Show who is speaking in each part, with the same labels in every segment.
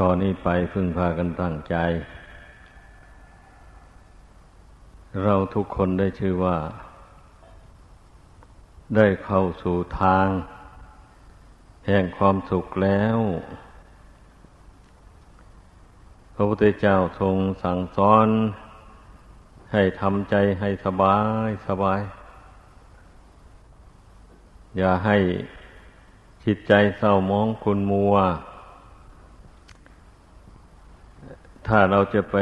Speaker 1: ตอนนี้ไปพึ่งพากันตั้งใจ เราทุกคนได้ชื่อว่า ได้เข้าสู่ทาง แห่งความสุขแล้ว พระพุทธเจ้าทรงสั่งสอน ให้ทำใจให้สบายสบาย อย่าให้จิตใจเศร้ามองคุณมัว ถ้าเราจะไป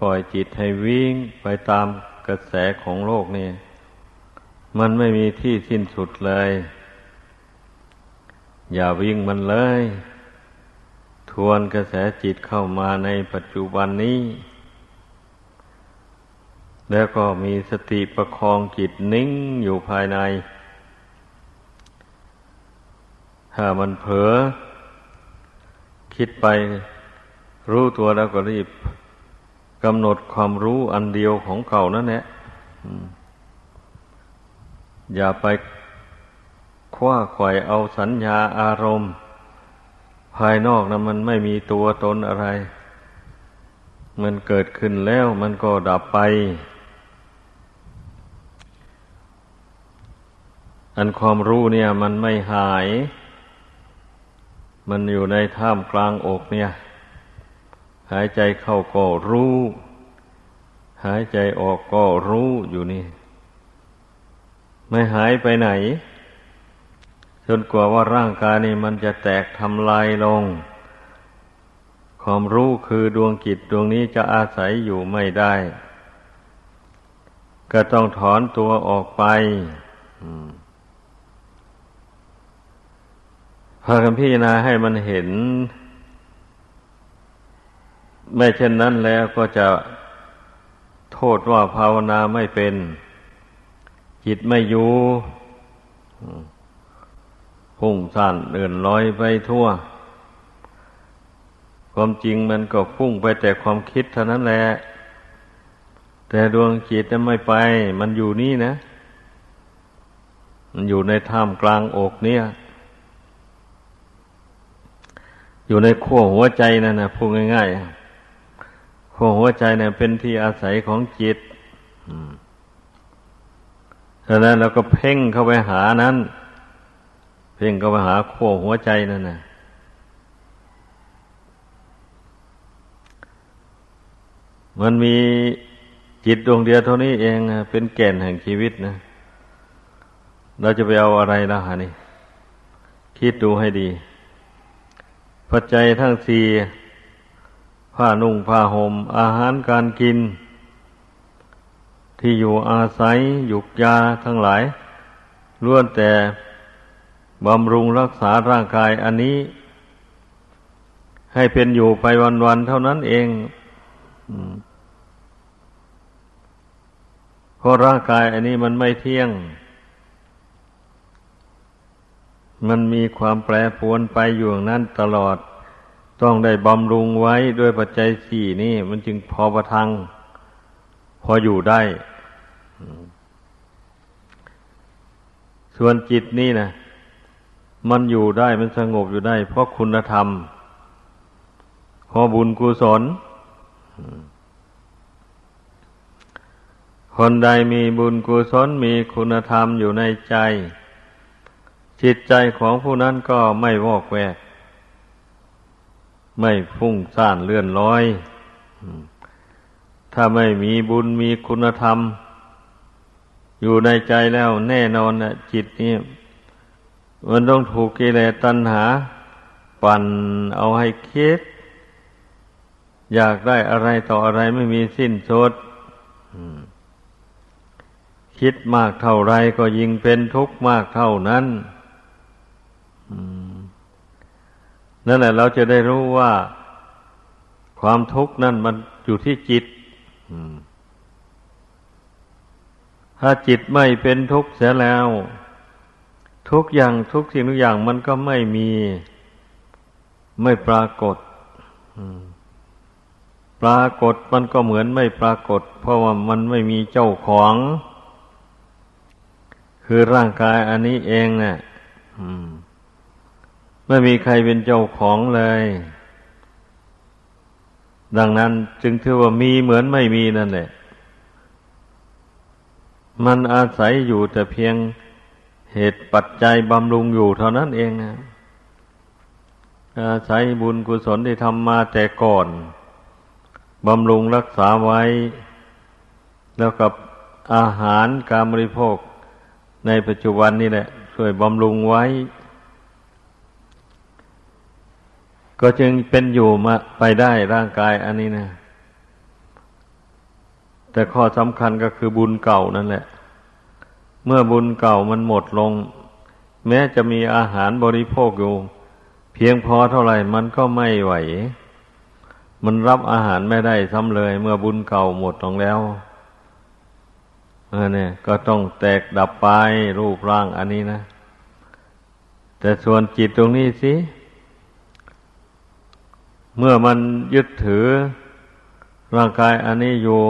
Speaker 1: ปล่อยจิตให้วิ่งไปตามกระแสของโลกนี่ มันไม่มีที่สิ้นสุดเลย อย่าวิ่งมันเลย ทวนกระแสจิตเข้ามาในปัจจุบันนี้ แล้วก็มีสติประคองจิตนิ่งอยู่ภายใน ถ้ามันเผลอคิดไป รู้ตัวแล้วก็รีบกำหนดความรู้อันเดียวของเก่านั่นแหละอย่าไปคว้าไขว่เอาสัญญาอารมณ์ ภายนอกนะมันไม่มีตัวตนอะไร มันเกิดขึ้นแล้วมันก็ดับไป อันความรู้เนี่ย มันไม่หาย มันอยู่ในท่ามกลางอกเนี่ย หายใจเข้าก็รู้ หายใจออกก็รู้อยู่นี่ ไม่หายไปไหน จนกว่าว่าร่างกายนี่มันจะแตกทำลายลง ความรู้คือดวงจิตดวงนี้จะอาศัยอยู่ไม่ได้ ก็ต้องถอนตัวออกไปพากันพิจารณาให้มันเห็น ไม่เช่นนั้นแล้วก็จะโทษว่าภาวนาไม่เป็น จิตไม่อยู่พุ่งสั่นเดินลอยไปทั่ว ความจริงมันก็พุ่งไปแต่ความคิดเท่านั้นแหละ แต่ดวงจิตนั้นไม่ไป มันอยู่นี่นะ มันอยู่ในท่ามกลางอกเนี่ย อยู่ในขั้วหัวใจนั่นนะพูดง่าย ๆ ขั้หัวใจเนี่ยเป็นที่อาศัยของจิตดังนั้นเราก็เพ่งเข้าไปหานั้น เพ่งเข้าไปหาขั้วหัวใจนั่นนะมันมีจิตดวงเดียวเท่านี้เองเป็นแก่นแห่งชีวิตนะ เราจะไปเอาอะไรล่ะฮะนี่ คิดดูให้ดี ปัจจัยทั้งสี่ ผ้านุ่งผ้าหม่มอาหารการกิน ที่อยู่อาศัยหยุกยาทั้งหลายล้วนแต่บำรุงรักษาร่างกายอันนี้ ให้เป็นอยู่ไปวันๆเท่านั้นเองเพราะร่างกายอันนี้มันไม่เที่ยง มันมีความแปรปรวนไปอยู่นั้นตลอด ต้องได้บำรุงไว้ด้วยปัจจัยสี่นี่ มันจึงพอประทัง พออยู่ได้ ส่วนจิตนี่นะมันอยู่ได้มันสงบอยู่ได้ เพราะคุณธรรมเพราะบุญกุศลคนใดมีบุญกุศลมีคุณธรรมอยู่ในใจ จิตใจของผู้นั้นก็ไม่วอกแวก ไม่ฟุ้งซ่านเลื่อนลอย ถ้าไม่มีบุญมีคุณธรรม อยู่ในใจแล้วแน่นอนนะจิตนี่มันต้องถูกกิเลสตัณหา ปั่นเอาให้คิด อยากได้อะไรต่ออะไรไม่มีสิ้นสุดคิดมากเท่าไรก็ยิ่งเป็นทุกข์มากเท่านั้น นั่นแหละเราจะได้รู้ว่าความทุกข์นั่นมันอยู่ที่จิต ถ้าจิตไม่เป็นทุกข์เสียแล้ว ทุกอย่างทุกสิ่งทุกอย่างมันก็ไม่มี ไม่ปรากฏ ปรากฏมันก็เหมือนไม่ปรากฏ เพราะว่ามันไม่มีเจ้าของ คือร่างกายอันนี้เองเนะี่ย ไม่มีใครเป็นเจ้าของเลย ดังนั้นจึงถือว่ามีเหมือนไม่มีนั่นแหละ มันอาศัยอยู่แต่เพียงเหตุปัจจัยบำรุงอยู่เท่านั้นเองนะอาศัยบุญกุศลที่ทำมาแต่ก่อนบำรุงรักษาไว้ แล้วกับอาหารการบริโภคในปัจจุบันนี่แหละ ช่วยบำรุงไว้ ก็จึงเป็นอยู่มาไปได้ร่างกายอันนี้นะ แต่ข้อสำคัญก็คือบุญเก่านั่นแหละ เมื่อบุญเก่ามันหมดลง แม้จะมีอาหารบริโภคอยู่ เพียงพอเท่าไหร่มันก็ไม่ไหว มันรับอาหารไม่ได้ซ้ำเลย เมื่อบุญเก่าหมดลงแล้วเออเนี่ย ก็ต้องแตกดับไปรูปร่างอันนี้นะ แต่ส่วนจิตตรงนี้สิ เมื่อมันยึดถือร่างกายอันนี้อยู่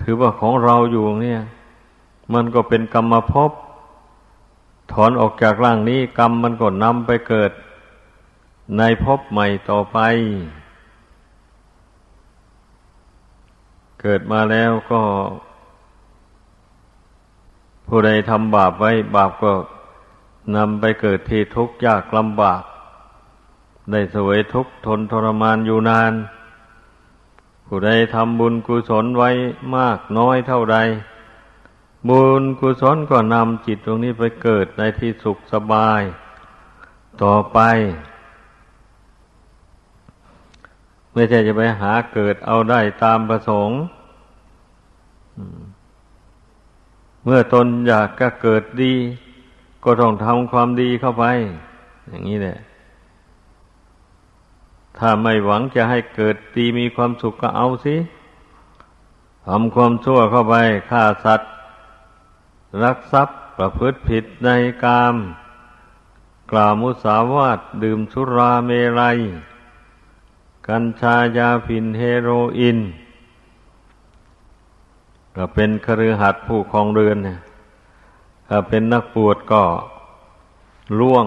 Speaker 1: ถือว่าของเราอยู่เนี่ย มันก็เป็นกรรมภพถอนออกจากร่างนี้กรรมมันก็นำไปเกิด ในภพใหม่ต่อไป เกิดมาแล้วก็ ผู้ใดทำบาปไว้ บาปก็นำไปเกิดที่ทุกข์ยากลำบาก ได้สวยทุกข์ทนทรมานอยู่นาน ผู้ใดทำบุญกุศลไว้มากน้อยเท่าใด บุญกุศลก็นำจิตตรงนี้ไปเกิดในที่สุขสบาย ต่อไป ไม่ใช่จะไปหาเกิดเอาได้ตามประสงค์เมื่อตนอยากจะเกิดดี ก็ต้องทำความดีเข้าไป อย่างนี้แหละ ถ้าไม่หวังจะให้เกิดดีมีความสุขก็เอาสิทำความชั่วเข้าไปฆ่าสัตว์ รักทรัพย์ประพฤติผิดในกาม กล่าวมุสาวาทดื่มสุราเมรัย กัญชายาฝิ่นเฮโรอีนก็เป็นครือหัดผู้ครองเรือนเนี่ยถ้าเป็นนักปวดก็ล่วง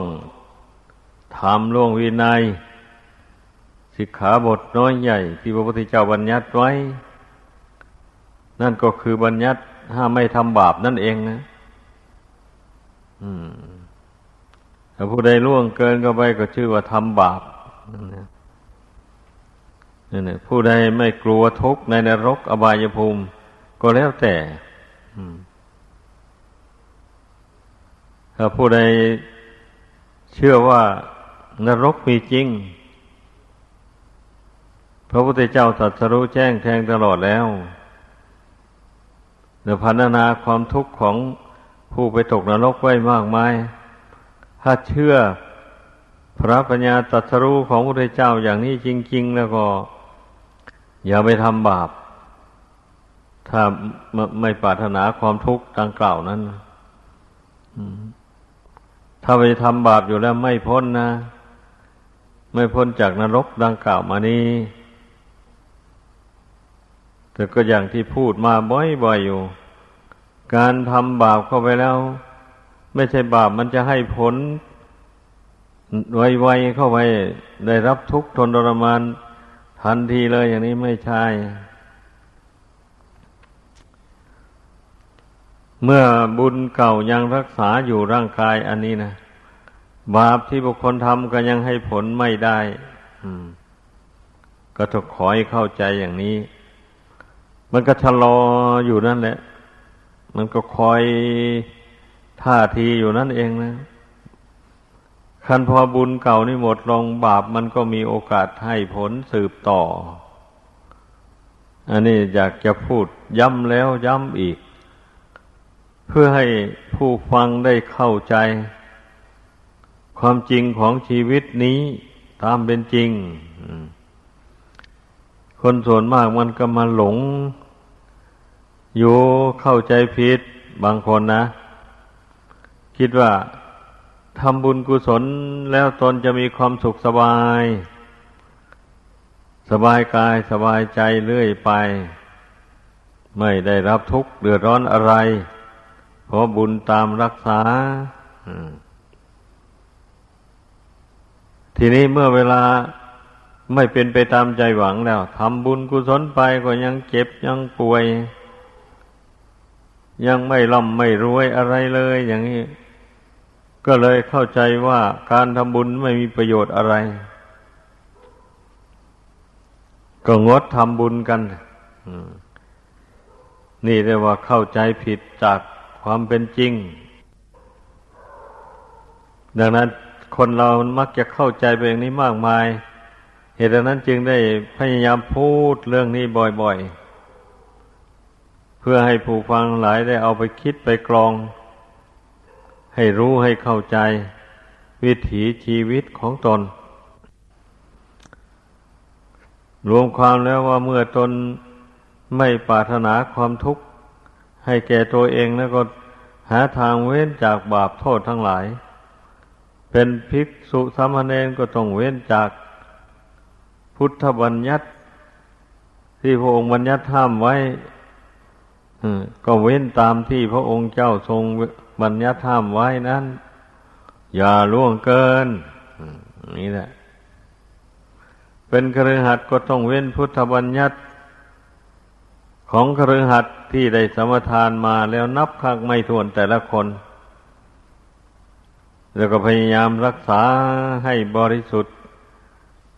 Speaker 1: ทำล่วงวินัย สิกขาบทน้อยใหญ่ที่พระพุทธเจ้าบัญญัติไว้ นั่นก็คือบัญญัติห้ามไม่ทำบาปนั่นเองนะถ้าผู้ใดล่วงเกินก็ไปก็ชื่อว่าทำบาปนั่นะผู้ใดไม่กลัวทุกข์ในนรกอบายภูมิ ก็แล้วแต่ถ้าผู้ใดเชื่อว่านรกมีจริง พระพุทธเจ้าตรัสรู้แจ้งแทงตลอดแล้วเดี๋ยวพันนาความทุกข์ของผู้ไปตกนรกไว้มากมาย ถ้าเชื่อพระปัญญาตรัสรู้ของพระพุทธเจ้าอย่างนี้จริง ๆ แล้วก็ อย่าไปทำบาป ถ้าไม่ปรารถนาความทุกข์ดังกล่าวนั้นถ้าไปทำบาปอยู่แล้วไม่พ้นนะ ไม่พ้นจากนรกดังกล่าวมานี้ แต่ก็อย่างที่พูดมาบ่อยๆอยู่ การทำบาปเข้าไปแล้ว ไม่ใช่บาปมันจะให้ผลไวๆเข้าไปได้รับทุกข์ทนทรมานทันทีเลยอย่างนี้ไม่ใช่ เมื่อบุญเก่ายังรักษาอยู่ร่างกายอันนี้นะบาปที่บุคคลทำก็ยังให้ผลไม่ได้ก็ต้องขอให้เข้าใจอย่างนี้ มันก็ชะลออยู่นั่นแหละ มันก็คอยท่าทีอยู่นั่นเองนะ คันพอบุญเก่านี่หมดลงบาปมันก็มีโอกาสให้ผลสืบต่อ อันนี้อยากจะพูดย้ำแล้วย้ำอีก เพื่อให้ผู้ฟังได้เข้าใจ ความจริงของชีวิตนี้ตามเป็นจริงคนส่วนมากมันก็มาหลง อยู่เข้าใจผิดบางคนนะ คิดว่าทำบุญกุศลแล้วตนจะมีความสุขสบาย สบายกายสบายใจเรื่อยไป ไม่ได้รับทุกข์เดือดร้อนอะไร เพราะบุญตามรักษาทีนี้เมื่อเวลาไม่เป็นไปตามใจหวังแล้วทำบุญกุศลไปก็ยังเจ็บยังป่วย ยังไม่ร่ำไม่รวยอะไรเลยอย่างนี้ ก็เลยเข้าใจว่าการทำบุญไม่มีประโยชน์อะไร ก็งดทำบุญกันนี่เรียกว่าเข้าใจผิดจากความเป็นจริง ดังนั้นคนเรามักจะเข้าใจไปอย่างนี้มากมาย เหตุนั้นจึงได้พยายามพูดเรื่องนี้บ่อยๆ เพื่อให้ผู้ฟังหลายได้เอาไปคิดไปกรอง ให้รู้ให้เข้าใจ วิถีชีวิตของตน รวมความแล้วว่าเมื่อตนไม่ปรารถนาความทุกข์ ให้แก่ตัวเองแล้วก็หาทางเว้นจากบาปโทษทั้งหลาย เป็นภิกษุสามเณรก็ต้องเว้นจากพุทธบัญญัติ ที่พระองค์บัญญัติห้ามไว้ ก็เว้นตามที่พระองค์เจ้าทรงบัญญัติห้ามไว้นั้น อย่าล่วงเกินนี่แหละ เป็นครือขัดก็ต้องเว้นพุทธบัญญัติของครือขัดที่ได้สมทานมาแล้วนับครั้งไม่ถ้วนแต่ละคน แล้วก็พยายามรักษาให้บริสุทธิ์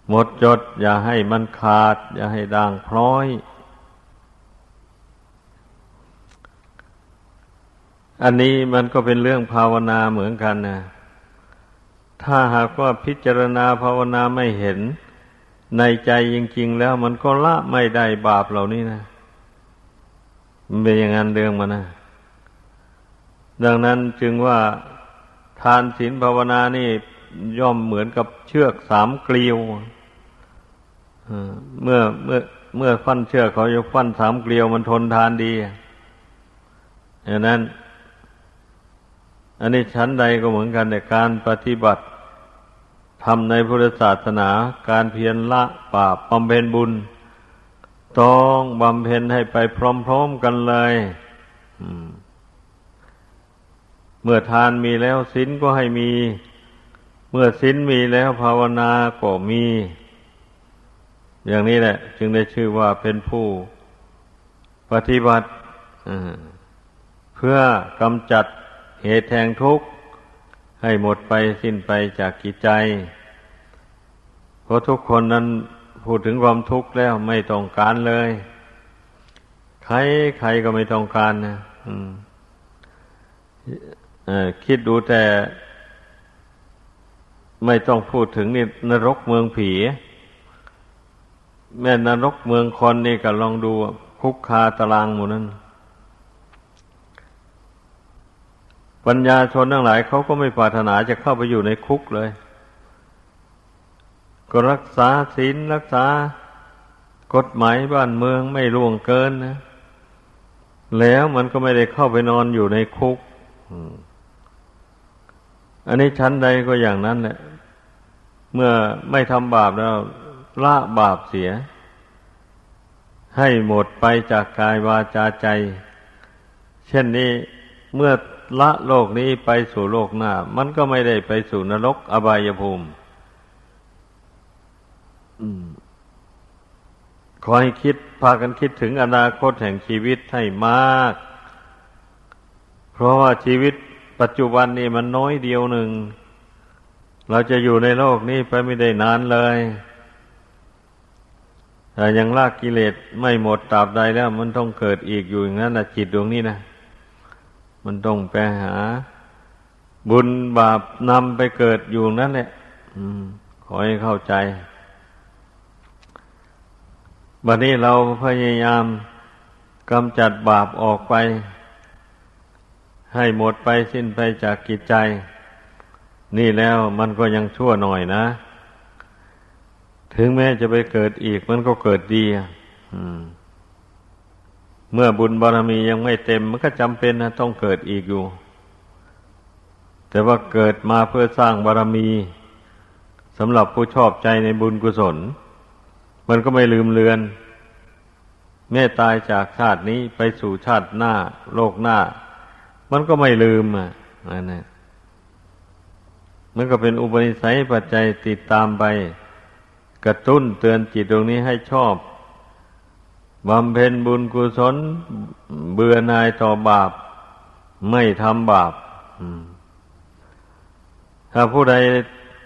Speaker 1: หมดจด อย่าให้มันขาด อย่าให้ด่างพร้อย อันนี้มันก็เป็นเรื่องภาวนาเหมือนกันนะถ้าหากว่าพิจารณาภาวนาไม่เห็นในใจจริง ๆ แล้วมันก็ละไม่ได้บาปเหล่านี้นะมันเป็นอย่างนั้นเรื่องมันนะดังนั้นจึงว่าทานศีลภาวนานี่ย่อมเหมือนกับเชือกสามเกลียวเมื่อเมื่อเมื่อฟันเชือกเขาจะฟันสามเกลียวมันทนทานดีอย่างนั้น อันนี้ชั้นใดก็เหมือนกันในการปฏิบัติทำในพุทธศาสนา การเพียรละบาปบำเพ็ญบุญ ต้องบำเพ็ญให้ไปพร้อมๆกันเลยเมื่อทานมีแล้วศีลก็ให้มี เมื่อศีลมีแล้วภาวนาก็มี อย่างนี้แหละ จึงได้ชื่อว่าเป็นผู้ปฏิบัติเพื่อกำจัด เหตุแห่งทุกข์ให้หมดไปสิ้นไปจากกิจใจ เพราะทุกคนนั้นพูดถึงความทุกข์แล้วไม่ต้องการเลย ใครใครก็ไม่ต้องการนะคิดดูแต่ ไม่ต้องพูดถึงนี่นรกเมืองผี แม่นรกเมืองคนนี่ก็ลองดูคุกคาตารางหมู่นั้น ปัญญาชนทั้งหลายเขาก็ไม่ปรารถนาจะเข้าไปอยู่ในคุกเลย ก็รักษาศีลรักษากฎหมายบ้านเมืองไม่ล่วงเกินนะแล้วมันก็ไม่ได้เข้าไปนอนอยู่ในคุกอันนี้ชั้นใดก็อย่างนั้นแหละ เมื่อไม่ทำบาปแล้วละบาปเสีย ให้หมดไปจากกายวาจาใจ เช่นนี้เมื่อ ละโลกนี้ไปสู่โลกหน้า มันก็ไม่ได้ไปสู่นรกอบายภูมิขอให้คิดพากันคิดถึงอนาคตแห่งชีวิตให้มาก เพราะว่าชีวิตปัจจุบันนี่มันน้อยเดียวหนึ่ง เราจะอยู่ในโลกนี้ไปไม่ได้นานเลยแต่ยังลากกิเลสไม่หมดตราบใดแล้ว มันต้องเกิดอีกอยู่อย่างนั้นนะจิตดวงนี้นะ มันต้องไปหา บุญบาปนำไปเกิดอยู่นั่นแหละขอให้เข้าใจ บัดนี้เราพยายามกำจัดบาปออกไป ให้หมดไปสิ้นไปจากกิจใจ นี่แล้วมันก็ยังชั่วหน่อยนะ ถึงแม้จะไปเกิดอีกมันก็เกิดดี เมื่อบุญบารมียังไม่เต็ม มันก็จำเป็นนะต้องเกิดอีกอยู่ แต่ว่าเกิดมาเพื่อสร้างบารมีสำหรับผู้ชอบใจในบุญกุศล มันก็ไม่ลืมเลือนแม่ตายจากชาตินี้ไปสู่ชาติหน้า โลกหน้า มันก็ไม่ลืมอะนั่นนะมันก็เป็นอุปนิสัยปัจจัยติดตามไป กระตุ้นเตือนจิตตรงนี้ให้ชอบ บำเพ็ญบุญกุศล เบื่อนายต่อบาป ไม่ทำบาปถ้าผู้ใด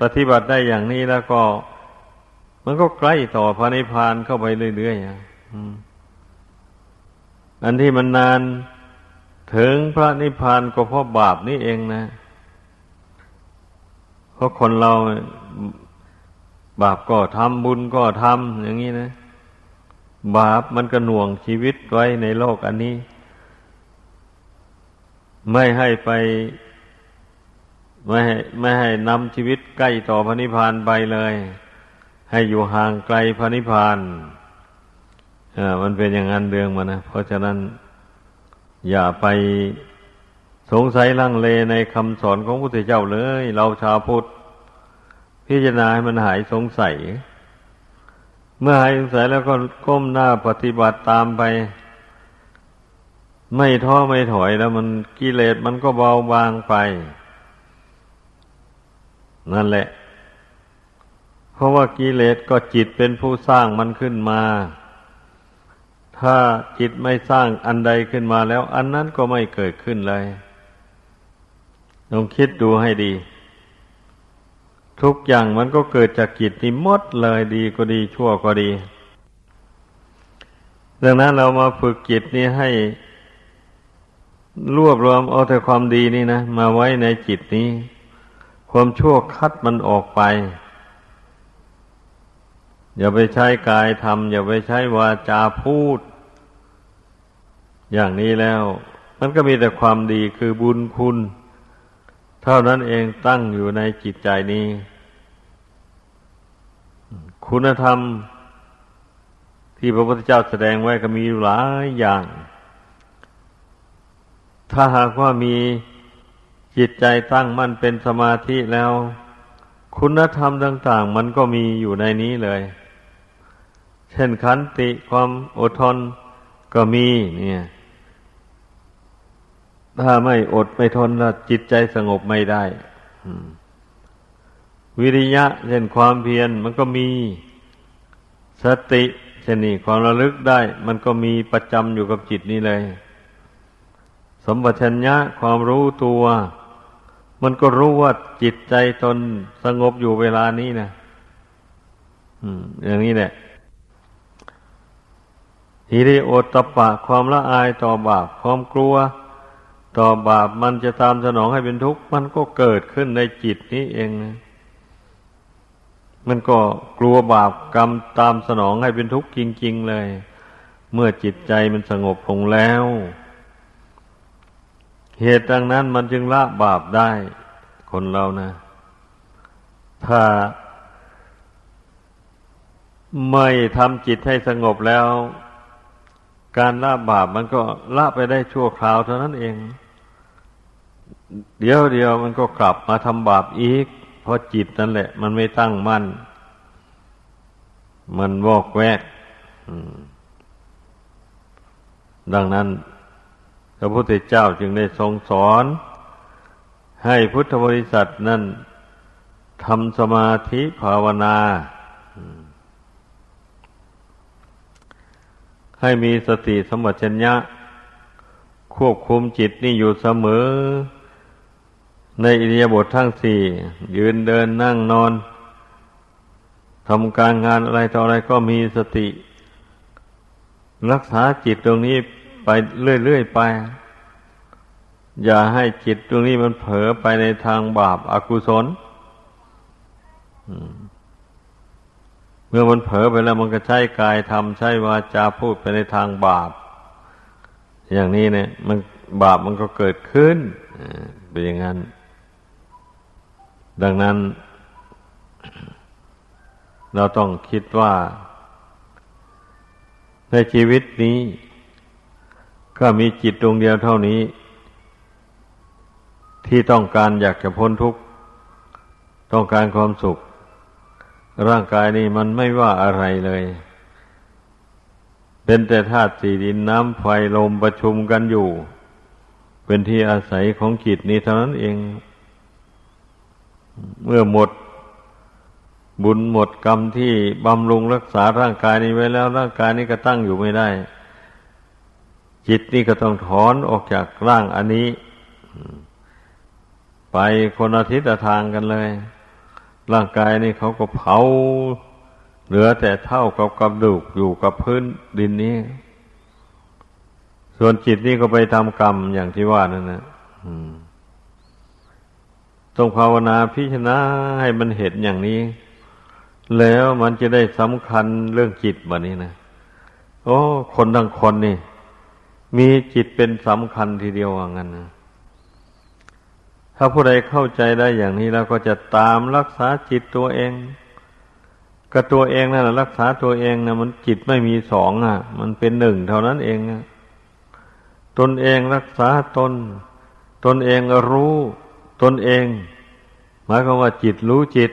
Speaker 1: ปฏิบัติได้อย่างนี้แล้วก็ มันก็ใกล้ต่อพระนิพพานเข้าไปเรื่อยๆอันที่มันนานถึงพระนิพพานก็เพราะบาปนี่เองนะ เพราะคนเราบาปก็ทำบุญก็ทำอย่างนี้นะ บาปมันก็หน่วงชีวิตไว้ในโลกอันนี้ ไม่ให้ไปไม่ให้ไม่ให้นำชีวิตใกล้ต่อพระนิพพานไปเลย ให้อยู่ห่างไกลพระนิพพานอ่ามันเป็นอย่างนั้นเรื่องมันนะเพราะฉะนั้น อย่าไปสงสัยลังเลในคำสอนของพระพุทธเจ้าเลย เราชาวพุทธพิจารณาให้มันหายสงสัย เมื่อหายสงสัยแล้วก็ก้มหน้าปฏิบัติตามไป ไม่ท้อไม่ถอยแล้วมันกิเลสมันก็เบาบางไป นั่นแหละ เพราะว่ากิเลสก็จิตเป็นผู้สร้างมันขึ้นมา ถ้าจิตไม่สร้างอันใดขึ้นมาแล้ว อันนั้นก็ไม่เกิดขึ้นเลยลองคิดดูให้ดี ทุกอย่างมันก็เกิดจากจิตนี่มดเลยดีก็ดีชั่วก็ดี ดังนั้นเรามาฝึกจิตนี้ให้ รวบรวมเอาแต่ความดีนี่นะ มาไว้ในจิตนี้ ความชั่วคัดมันออกไป อย่าไปใช้กายทำอย่าไปใช้วาจาพูด อย่างนี้แล้ว มันก็มีแต่ความดีคือบุญคุณ เท่านั้นเองตั้งอยู่ในจิตใจนี้ คุณธรรมที่พระพุทธเจ้าแสดงไว้ก็มีหลายอย่าง ถ้าหากว่ามีจิตใจตั้งมั่นเป็นสมาธิแล้ว คุณธรรมต่าง ๆ มันก็มีอยู่ในนี้เลย เช่นขันติความอดทนก็มีเนี่ย ถ้าไม่อดไม่ทนแล้วจิตใจสงบไม่ได้วิริยะเช่นความเพียรมันก็มีสติเช่นนี้ความระลึกได้ มันก็มีประจำอยู่กับจิตนี้เลย สมบัติชัญญะความรู้ตัว มันก็รู้ว่าจิตใจตนสงบอยู่เวลานี้นะอย่างนี้แหละฮิริโอตตปะ ความละอายต่อบาปความกลัว ต่อบาปมันจะตามสนองให้เป็นทุกข์ มันก็เกิดขึ้นในจิตนี้เองนะมันก็กลัวบาปกรรมตามสนองให้เป็นทุกข์จริง ๆ เลย เมื่อจิตใจมันสงบลงแล้ว เหตุดังนั้นมันจึงละบาปได้ คนเรานะ ถ้าไม่ทำจิตให้สงบแล้ว การละบาปมันก็ละไปได้ชั่วคราวเท่านั้นเอง เดี๋ยวเดียวมันก็กลับมาทำบาปอีก เพราะจิตนั่นแหละ มันไม่ตั้งมั่น มันวอกแวกดังนั้น พระพุทธเจ้าจึงได้ทรงสอน ให้พุทธบริษัทนั่นทำสมาธิภาวนา ให้มีสติสมบัติชัญญะ ควบคุมจิตนี่อยู่เสมอ ในอิริยาบถททั้งสี่ ยืนเดินนั่งนอนทำการงานอะไรต่ออะไรก็มีสติ รักษาจิตตรงนี้ไปเรื่อยๆไป อย่าให้จิตตรงนี้มันเผลอไปในทางบาปอากุศลเมื่อมันเผลอไปแล้วมันก็ใช้กายทำใช้วาจาพูดไปในทางบาป อย่างนี้เนี่ย มันบาปมันก็เกิดขึ้นเป็นอย่างนั้น ดังนั้น เราต้องคิดว่า ในชีวิตนี้ ก็มีจิตดวงเดียวเท่านี้ ที่ต้องการอยากจะพ้นทุกข์ต้องการความสุข ร่างกายนี่มันไม่ว่าอะไรเลย เป็นแต่ธาตุสี่ดินน้ำไฟลมประชุมกันอยู่ เป็นที่อาศัยของจิตนี้เท่านั้นเอง เมื่อหมดบุญหมดกรรมที่บำรุงรักษาร่างกายนี้ไว้แล้ว ร่างกายนี้ก็ตั้งอยู่ไม่ได้ จิตนี่ก็ต้องถอนออกจากร่างอันนี้ ไปคนอาทิตย์ทางกันเลย ร่างกายนี่เขาก็เผา เหลือแต่เท่ากับกระดูกอยู่กับพื้นดินนี้ ส่วนจิตนี่ก็ไปทำกรรมอย่างที่ว่านั่นนะต้ องภาวนาพิจารณาให้มันเห็นอย่างนี้ แล้วมันจะได้สำคัญเรื่องจิตแบบนี้นะโอ้ คนทั้งคนนี่ มีจิตเป็นสำคัญทีเดียวว่างั้นนะถ้าผู้ใดเข้าใจได้อย่างนี้แล้วก็จะตามรักษาจิตตัวเองก็ตัวเองนั่นแหละรักษาตัวเองนะมันจิตไม่มีสองอะ มันเป็นหนึ่งเท่านั้นเองอะตนเองรักษาตน ตนเองรู้ ตนเอง หมายความว่าจิตรู้จิต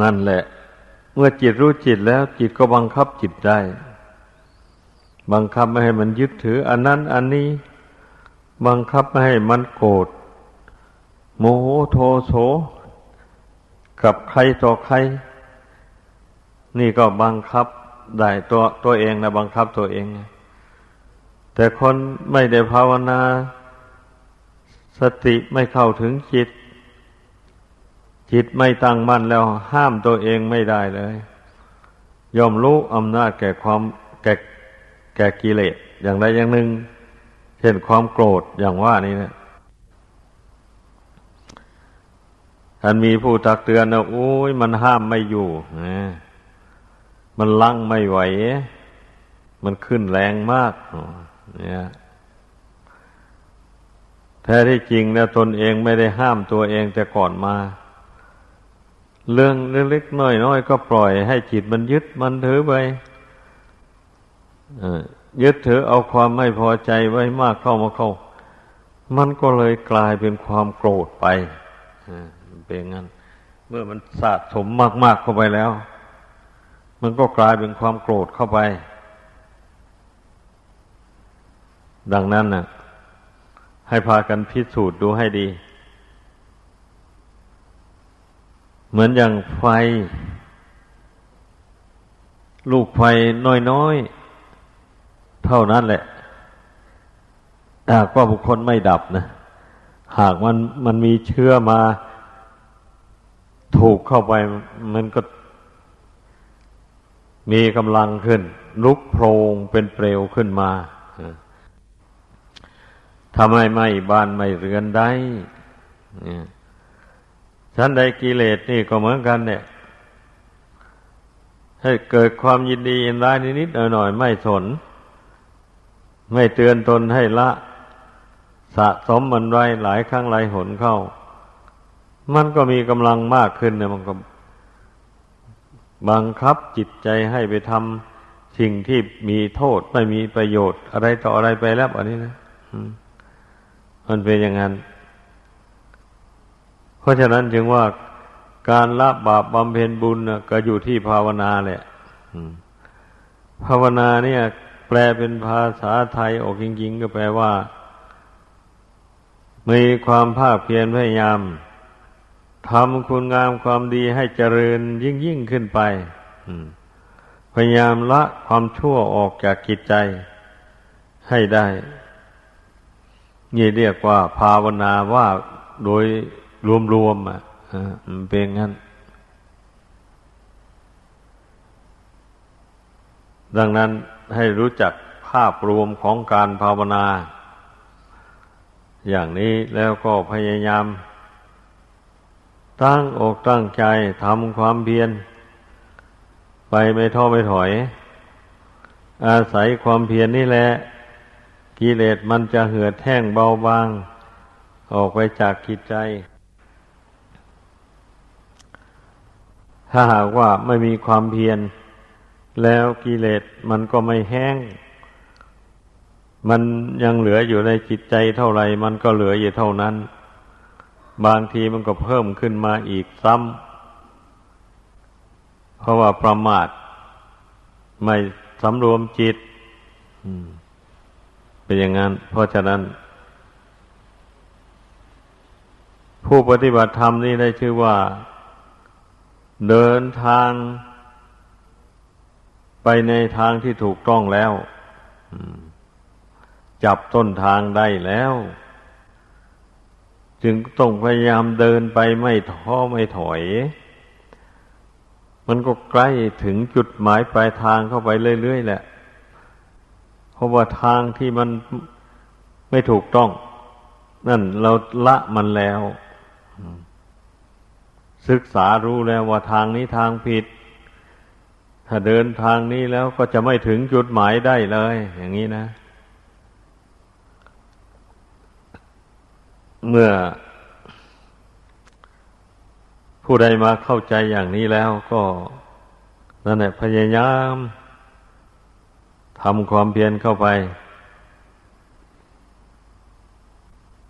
Speaker 1: นั่นแหละ เมื่อจิตรู้จิตแล้ว จิตก็บังคับจิตได้ บังคับไม่ให้มันยึดถือ อันนั้น อันนี้ บังคับไม่ให้มันโกรธโมโหโทโสกับใครต่อใคร นี่ก็บังคับได้ตัวตัวเองนะบังคับตัวเอง แต่คนไม่ได้ภาวนา สติไม่เข้าถึงจิต จิตไม่ตั้งมั่นแล้วห้ามตัวเองไม่ได้เลยยอมรู้อำนาจแก่ความแก่แก่กิเลสอย่างใดอย่างหนึ่ง เช่นความโกรธอย่างว่านี้นะท่านมีผู้ตักเตือนนะโอ้ยมันห้ามไม่อยู่นะมันลังไม่ไหว มันขึ้นแรงมากเนี่ย แท้ที่จริงนะตนเองไม่ได้ห้ามตัวเองแต่ก่อนมา เรื่องเล็กๆน้อยๆก็ปล่อยให้จิตมันยึดมันถือไปยึดถือเอาความไม่พอใจไว้มากเข้ามาเข้า มันก็เลยกลายเป็นความโกรธไปเป็นงั้น เมื่อมันสะสมมากๆเข้าไปแล้ว มันก็กลายเป็นความโกรธเข้าไป ดังนั้นนะ่ะ ให้พากันพิสูจน์ดูให้ดี เหมือนอย่างไฟ ลูกไฟน้อยๆ เท่านั้นแหละหากว่าบุคคลไม่ดับนะ หากมันมันมีเชื้อมา ถูกเข้าไปมันก็ มีกำลังขึ้น ลุกโพรงเป็นเปลวขึ้นมา ทำให้ไม่บ้านไม่เรือนได้ชั้นใดกิเลสนี่ก็เหมือนกันเนี่ย ให้เกิดความยินดียินร้ายนิดๆหน่อยๆไม่สน ไม่เตือนตนให้ละ สะสมมันไว้หลายครั้งหลายหนเข้า มันก็มีกำลังมากขึ้นเนี่ยมันก็ บังคับจิตใจให้ไปทำสิ่งที่มีโทษไม่มีประโยชน์อะไรต่ออะไรไปแล้วอันนี้นะมั มันเป็นอย่างนั้น เพราะฉะนั้นจึงว่าการละบาปบำเพ็ญบุญก็อยู่ที่ภาวนาแหละภาวนาเนี่ย แปลเป็นภาษาไทยออกจริงๆ ก็แปลว่า มีความภาคเพียรพยายามทำคุณงามความดีให้เจริญยิ่งยิ่งขึ้นไปพยายามละความชั่วออกจากกิจใจให้ได้ นี่เรียกว่าภาวนาว่าโดยรวมๆอะมันเป็นงั้น ดังนั้นให้รู้จักภาพรวมของการภาวนา อย่างนี้แล้วก็พยายาม ตั้งอกตั้งใจทำความเพียร ไปไม่ท้อไม่ถอย อาศัยความเพียรนนี่แหละ กิเลสมันจะเหือดแห้งเบาบาง ออกไปจากกิจใจ ถ้าหากว่าไม่มีความเพียร แล้วกิเลสมันก็ไม่แห้ง มันยังเหลืออยู่ในจิตใจเท่าไรมันก็เหลืออยู่เท่านั้น บางทีมันก็เพิ่มขึ้นมาอีกซ้ำเพราะว่าประมาทไม่สำรวมจิต เป็นอย่างนั้น เพราะฉะนั้น ผู้ปฏิบัติธรรมนี่ได้ชื่อว่า เดินทาง ไปในทางที่ถูกต้องแล้วจับต้นทางได้แล้ว จึงต้องพยายามเดินไปไม่ท้อไม่ถอย มันก็ใกล้ถึงจุดหมายปลายทางเข้าไปเรื่อยๆแหละ เพราะว่าทางที่มันไม่ถูกต้อง นั่นเราละมันแล้ว ศึกษารู้แล้วว่าทางนี้ทางผิด ถ้าเดินทางนี้แล้วก็จะไม่ถึงจุดหมายได้เลย อย่างนี้นะ เมื่อผู้ใดมาเข้าใจอย่างนี้แล้วก็นั่นแหละพยายาม ทำความเพียรเข้าไป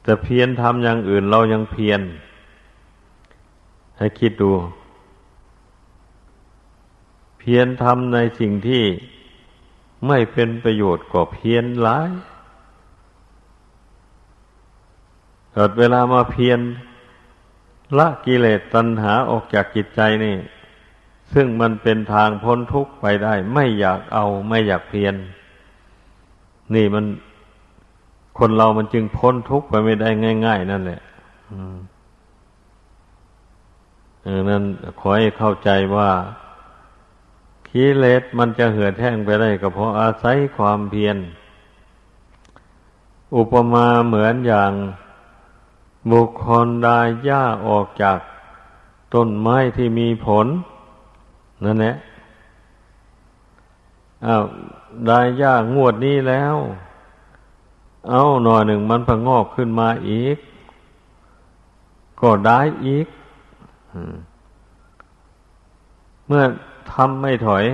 Speaker 1: แต่เพียรทำอย่างอื่นเรายังเพียร ให้คิดดู เพียรทำในสิ่งที่ไม่เป็นประโยชน์ก็เพียรหลายเกิดเวลามาเพียรละกิเลสตัณหาออกจากจิตใจนี่ ซึ่งมันเป็นทางพ้นทุกข์ไปได้ ไม่อยากเอาไม่อยากเพียน นี่มันคนเรามันจึงพ้นทุกข์ไปไม่ได้ง่าย ๆ นั่นแหละเออนั้นขอให้เข้าใจว่ากิเลสมันจะเหือดแห้งไปได้ก็เพราะอาศัยความเพียร อุปมาเหมือนอย่างบุคคลได้หญ้าออกจากต้นไม้ที่มีผล นั่นแหละอ้าวได้หญ้างวดนี้แล้ว เอาหน่อยหนึ่งมันพงอกขึ้นมาอีก ก็ได้อีกเมื่อทำไม่ถอย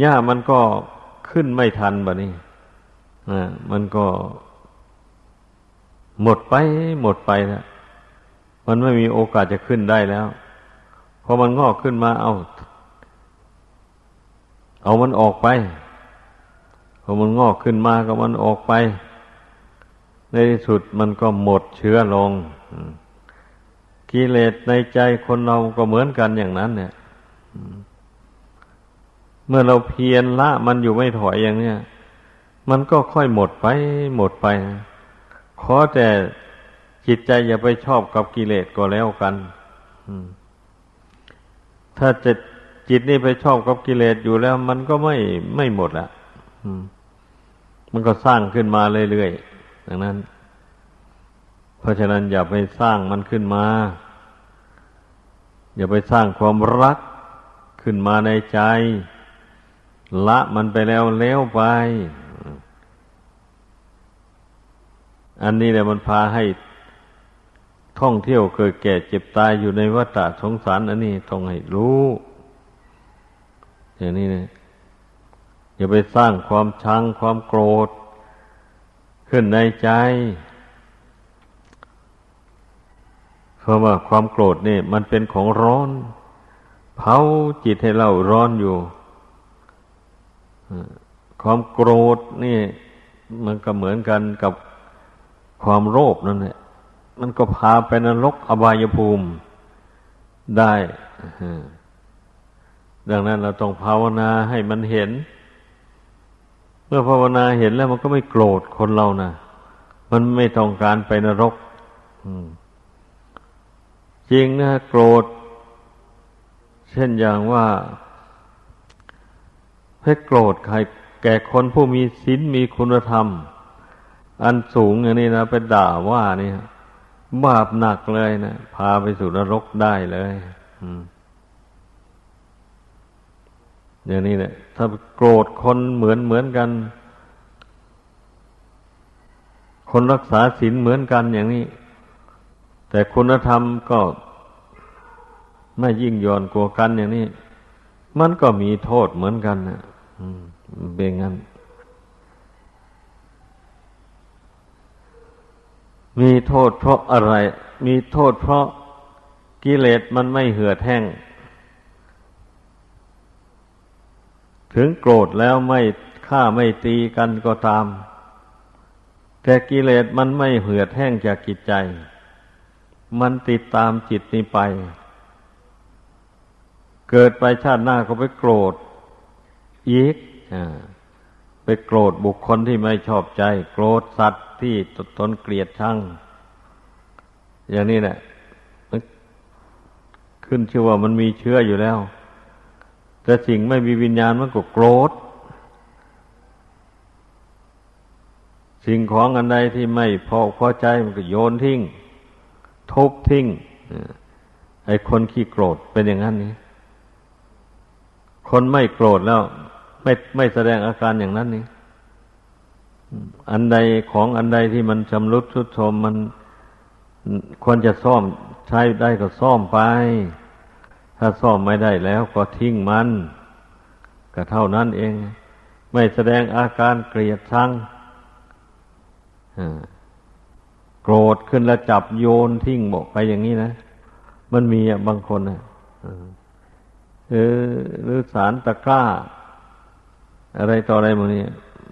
Speaker 1: หญ้ามันก็ขึ้นไม่ทันบะนี่มันก็ หมดไปหมดไปนะมันไม่มีโอกาสจะขึ้นได้แล้ว พอมันงอกขึ้นมาเอา เอามันออกไป พอมันงอกขึ้นมาก็มันออกไป ในที่สุดมันก็หมดเชื้อลงกิเลสในใจคนเราก็เหมือนกันอย่างนั้น เนี่ยเมื่อเราเพียรละมันอยู่ไม่ถอยอย่างเนี้ยมันก็ค่อยหมดไปหมดไปขอแต่จิตใจอย่าไปชอบกับกิเลสก็แล้วกัน ถ้าจะจิตนี่ไปชอบกับกิเลสอยู่แล้ว มันก็ไม่ไม่หมดละมันก็สร้างขึ้นมาเรื่อยๆดังนั้น เพราะฉะนั้นอย่าไปสร้างมันขึ้นมา อย่าไปสร้างความรักขึ้นมาในใจ ละมันไปแล้วเล้วไป อันนี้แหละมันพาให้ ท่องเที่ยวเกิดแก่เจ็บตายอยู่ในวัฏสงสารอันนี้ต้องให้รู้อย่างนี้นะอย่าไปสร้างความชังความโกรธ ขึ้นในใจ เพราะว่าความโกรธนี่มันเป็นของร้อน เผาจิตให้เราร้อนอยู่ ความโกรธนี่ มันก็เหมือนกันกับความโลภนั่นแหละ มันก็พาไปนรกอบายภูมิได้ ดังนั้นเราต้องภาวนาให้มันเห็น เมื่อภาวนาเห็นแล้วมันก็ไม่โกรธคนเรานะมันไม่ต้องการไปนรกจริงนะโกรธ เช่นอย่างว่าให้โกรธใครแก่คนผู้มีศีลมีคุณธรรม อันสูงอย่างนี้นะไปด่าว่านี่ บาปหนักเลยนะพาไปสู่นรกได้เลยอย่างนี้แหละถ้าโกรธคนเหมือนเหมือนกัน คนรักษาศีลเหมือนกันอย่างนี้ แต่คุณธรรมก็ไม่ยิ่งย่อนกว่ากันอย่างนี้ มันก็มีโทษเหมือนกันนะเป็นงั้น มีโทษเพราะอะไร มีโทษเพราะกิเลสมันไม่เหือดแห้ง ถึงโกรธแล้วไม่ฆ่าไม่ตีกันก็ตาม แต่กิเลสมันไม่เหือดแห้งจากจิตใจ มันติดตามจิตนี้ไป เกิดไปชาติหน้าก็ไปโกรธอีกอ ไปโกรธบุคคลที่ไม่ชอบใจ โกรธสัตว์ที่ตนเกลียดชังอย่างนี้แหละขึ้นชื่อว่ามันมีเชื้ออยู่แล้ว แต่สิ่งไม่มีวิญญาณมันก็โกรธ สิ่งของอันใดที่ไม่พอพอใจมันก็โยนทิ้ง ทุบทิ้งไอ้คนขี้โกรธเป็นอย่างนั้นนี่คนไม่โกรธแล้ว ไม่ไม่แสดงอาการอย่างนั้นนี่อันใดของอันใดที่มันชำรุดทุดโทรมมันควรจะซ่อมใช้ได้ก็ซ่อมไป ถ้าซ่อมไม่ได้แล้วก็ทิ้งมัน ก็เท่านั้นเอง ไม่แสดงอาการเกลียดชังโกรธขึ้นแล้วจับโยนทิ้งบอกไปอย่างนี้นะ มันมีบางคนนะหรือหรือสารตะกร้า อะไรต่ออะไรมนี้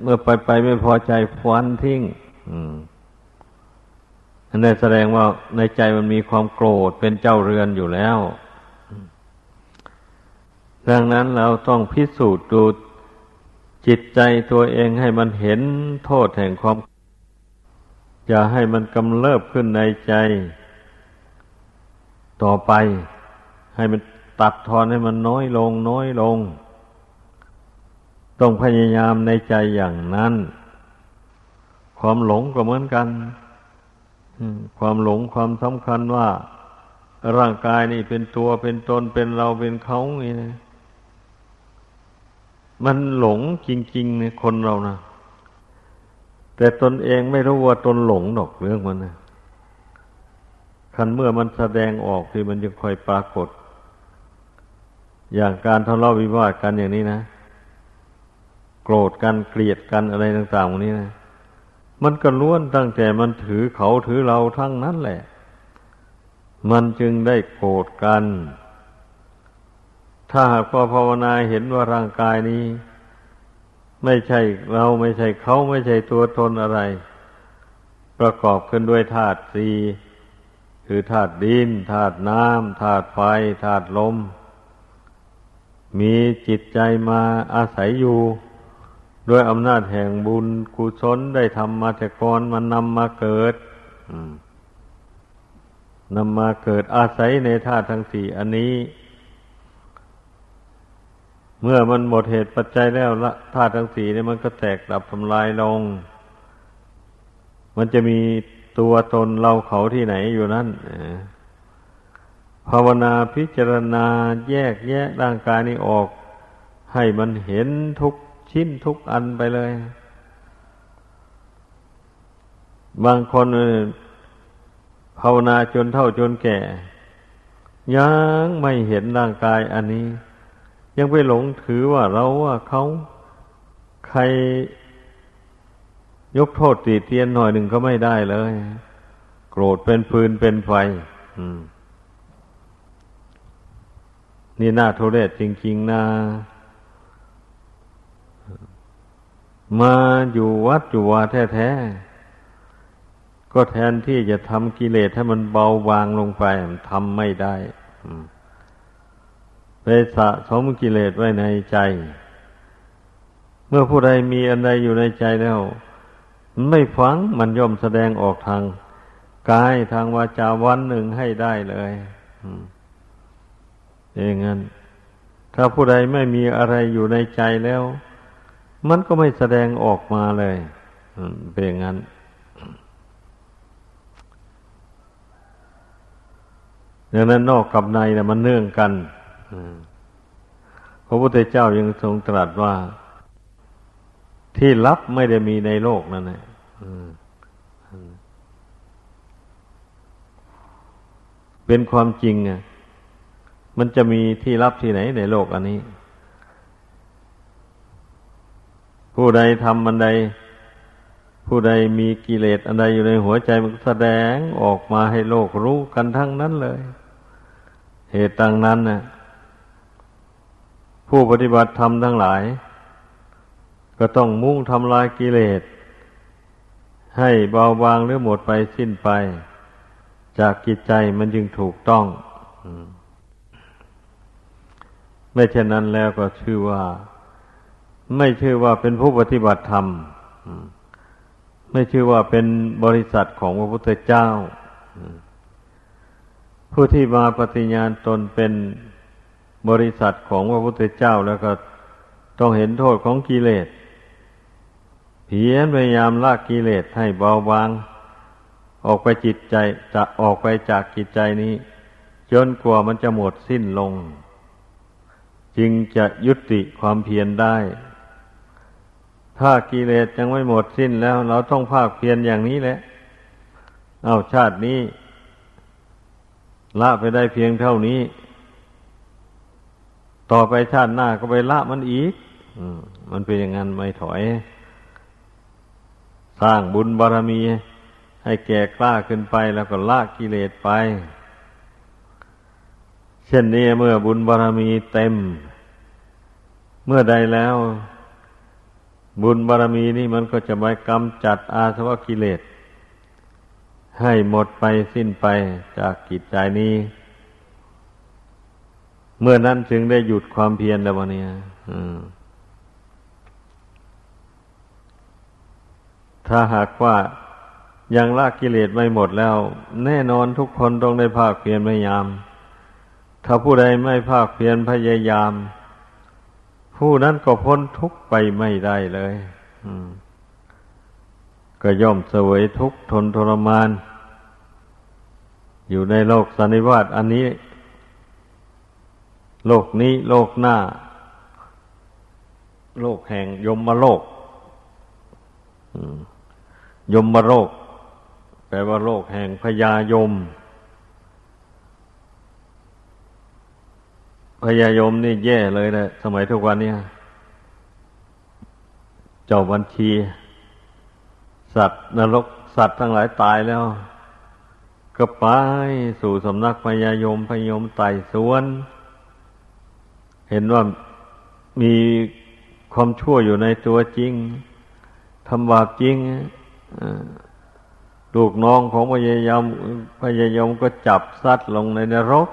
Speaker 1: เมื่อไปไปไม่พอใจควันทิ้งอันนี้แสดงว่าในใจมันมีความโกรธเป็นเจ้าเรือนอยู่แล้ว ดังนั้นเราต้องพิสูจน์ดูจิตใจตัวเองให้มันเห็นโทษแห่งความ อย่าให้มันกำเริบขึ้นในใจ ต่อไป ให้มันตัดทอนให้มันน้อยลง น้อยลง ต้องพยายามในใจอย่างนั้น ความหลงก็เหมือนกันความหลงความสำคัญว่า ร่างกายนี่เป็นตัวเป็นตนเป็นเราเป็นเขานี่นะมันหลงจริงๆในคนเรานะแต่ตนเองไม่รู้ว่าตนหลงหรอกเรื่องมันนะคันเมื่อมันแสดงออกที่มันจะค่อยปรากฏ อย่างการทะเลาะวิวาทกันอย่างนี้นะ รธกันเกลียดกันอะไรต่างๆนี้นะ มันก็ล้วนตั้งแต่มันถือเขาถือเราทั้งนั้นแหละ มันจึงได้โกรธกัน ถ้าหากว่าภาวนาเห็นว่าร่างกายนี้ ไม่ใช่เราไม่ใช่เขาไม่ใช่ตัวตนอะไร ประกอบขึ้นด้วยธาตุสี่คือธาตุดินธาตุน้ำธาตุไฟธาตุลม มีจิตใจมาอาศัยอยู่ ด้วยอำนาจแห่งบุญกุศลได้ทำมาแต่ก่อนมันนำมาเกิดนำมาเกิดอาศัยในธาตุทั้งสี่อันนี้ เมื่อมันหมดเหตุปัจจัยแล้วละธาตุทั้งสี่นี่มันก็แตกดับทำลายลง มันจะมีตัวตนเราเขาที่ไหนอยู่นั่นภาวนาพิจารณาแยกแยะร่างกายนี้ออก ให้มันเห็นทุก ชิ้นทุกอันไปเลย บางคนภาวนาจนเท่าจนแก่ ยังไม่เห็นร่างกายอันนี้ ยังไปหลงถือว่าเราว่าเขาใครยกโทษตีเตียนหน่อยหนึ่งก็ไม่ได้เลย โกรธเป็นฟืนเป็นไฟนี่น่าทุเรศจริง ๆนะ มาอยู่วัดอยู่วาแท้ๆ ก็แทนที่จะทำกิเลสให้มันเบาบางลงไปทำไม่ได้ไปสะสมกิเลสไว้ในใจ เมื่อผู้ใดมีอันใดอยู่ในใจแล้ว ไม่ฟังมันย่อมแสดงออกทางกายทางวาจาวันหนึ่งให้ได้เลยอย่างนั้น ถ้าผู้ใดไม่มีอะไรอยู่ในใจแล้ว มันก็ไม่แสดงออกมาเลยเป็นอย่างนั้น ดังนั้นนอกกับในนะมันเนื่องกันพระพุทธเจ้ายังทรงตรัสว่า ที่ลับไม่ได้มีในโลกนั่นแหละเป็นความจริงอะ มันจะมีที่ลับที่ไหนในโลกอันนี้ ผู้ใดทำอันใด ผู้ใดมีกิเลสอันใดอยู่ในหัวใจมันแสดงออกมาให้โลกรู้กันทั้งนั้นเลย เหตุต่างนั้นนะผู้ปฏิบัติธรรมทั้งหลาย ก็ต้องมุ่งทำลายกิเลส ให้เบาบางหรือหมดไปสิ้นไป จากกิจใจมันจึงถูกต้องไม่เช่นนั้นแล้วก็ชื่อว่า ไม่ชื่อว่าเป็นผู้ปฏิบัติธรรม ไม่ชื่อว่าเป็นบริษัทของพระพุทธเจ้า ผู้ที่มาปฏิญาณตนเป็นบริษัทของพระพุทธเจ้าแล้วก็ต้องเห็นโทษของกิเลสเพียรพยายามละกกิเลสให้เบาบาง ออกไปจิตใจจะออกไปจากจิตใจนี้ จนกว่ามันจะหมดสิ้นลง จึงจะยุติความเพียรได้ ถ้ากิเลสยังไม่หมดสิ้นแล้ว เราต้องภาคเพียรอย่างนี้แหละ เอาชาตินี้ ละไปได้เพียงเท่านี้ ต่อไปชาติหน้าก็ไปละมันอีกมันเป็นอย่างนั้นไม่ถอย สร้างบุญบารมี ให้แก่กล้าขึ้นไปแล้วก็ละกิเลสไป เช่นนี้เมื่อบุญบารมีเต็ม เมื่อใดแล้ว บุญบารมีนี่มันก็จะไปกำจัดอาสวะกิเลส ให้หมดไปสิ้นไปจากกิจใจนี้ เมื่อนั้นจึงได้หยุดความเพียรแล้ววะเนี่ยถ้าหากว่ายังละกิเลสไม่หมดแล้ว แน่นอนทุกคนต้องได้ภาคเพียรพยายาม ถ้าผู้ใดไม่ภาคเพียรพยายาม ผู้นั้นก็พ้นทุกข์ไปไม่ได้เลยก็ย่อมเสวยทุกข์ทนทรมาน อยู่ในโลกสันนิวาตอันนี้ โลกนี้โลกหน้า โลกแห่งยมมาโลกยมโรคแปลว่าโรคแห่งพยายม พยายมนี่แย่เลยนะสมัยทุกวันนี้เจ้าบัญชี สัตว์นรกสัตว์ทั้งหลายตายแล้ว ก็ไปสู่สำนักพยายมพยายมไต่สวน เห็นว่ามีความชั่วอยู่ในตัวจริงทำบาปจริงลูกน้องของพยายามพยายามก็จับซัดลงในนรก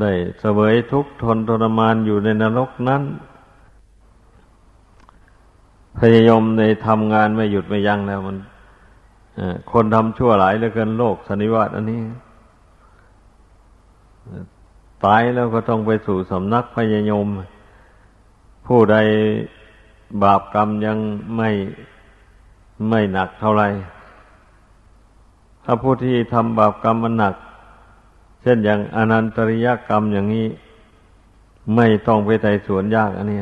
Speaker 1: ได้เสวยทุกข์ทนทรมานอยู่ในนรกนั้น พยายมในทำงานไม่หยุดไม่ยั้งแล้วมันคนทำชั่วหลายเหลือเกินโลกสันนิวาตอันนี้ ตายแล้วก็ต้องไปสู่สำนักพยายม ผู้ใดบาปกรรมยังไม่ไม่หนักเท่าไรถ้าผู้ที่ทำบาปกรรมมันหนัก เช่นอย่างอนันตริยกรรมอย่างนี้ ไม่ต้องไปไต่สวนยากอันนี้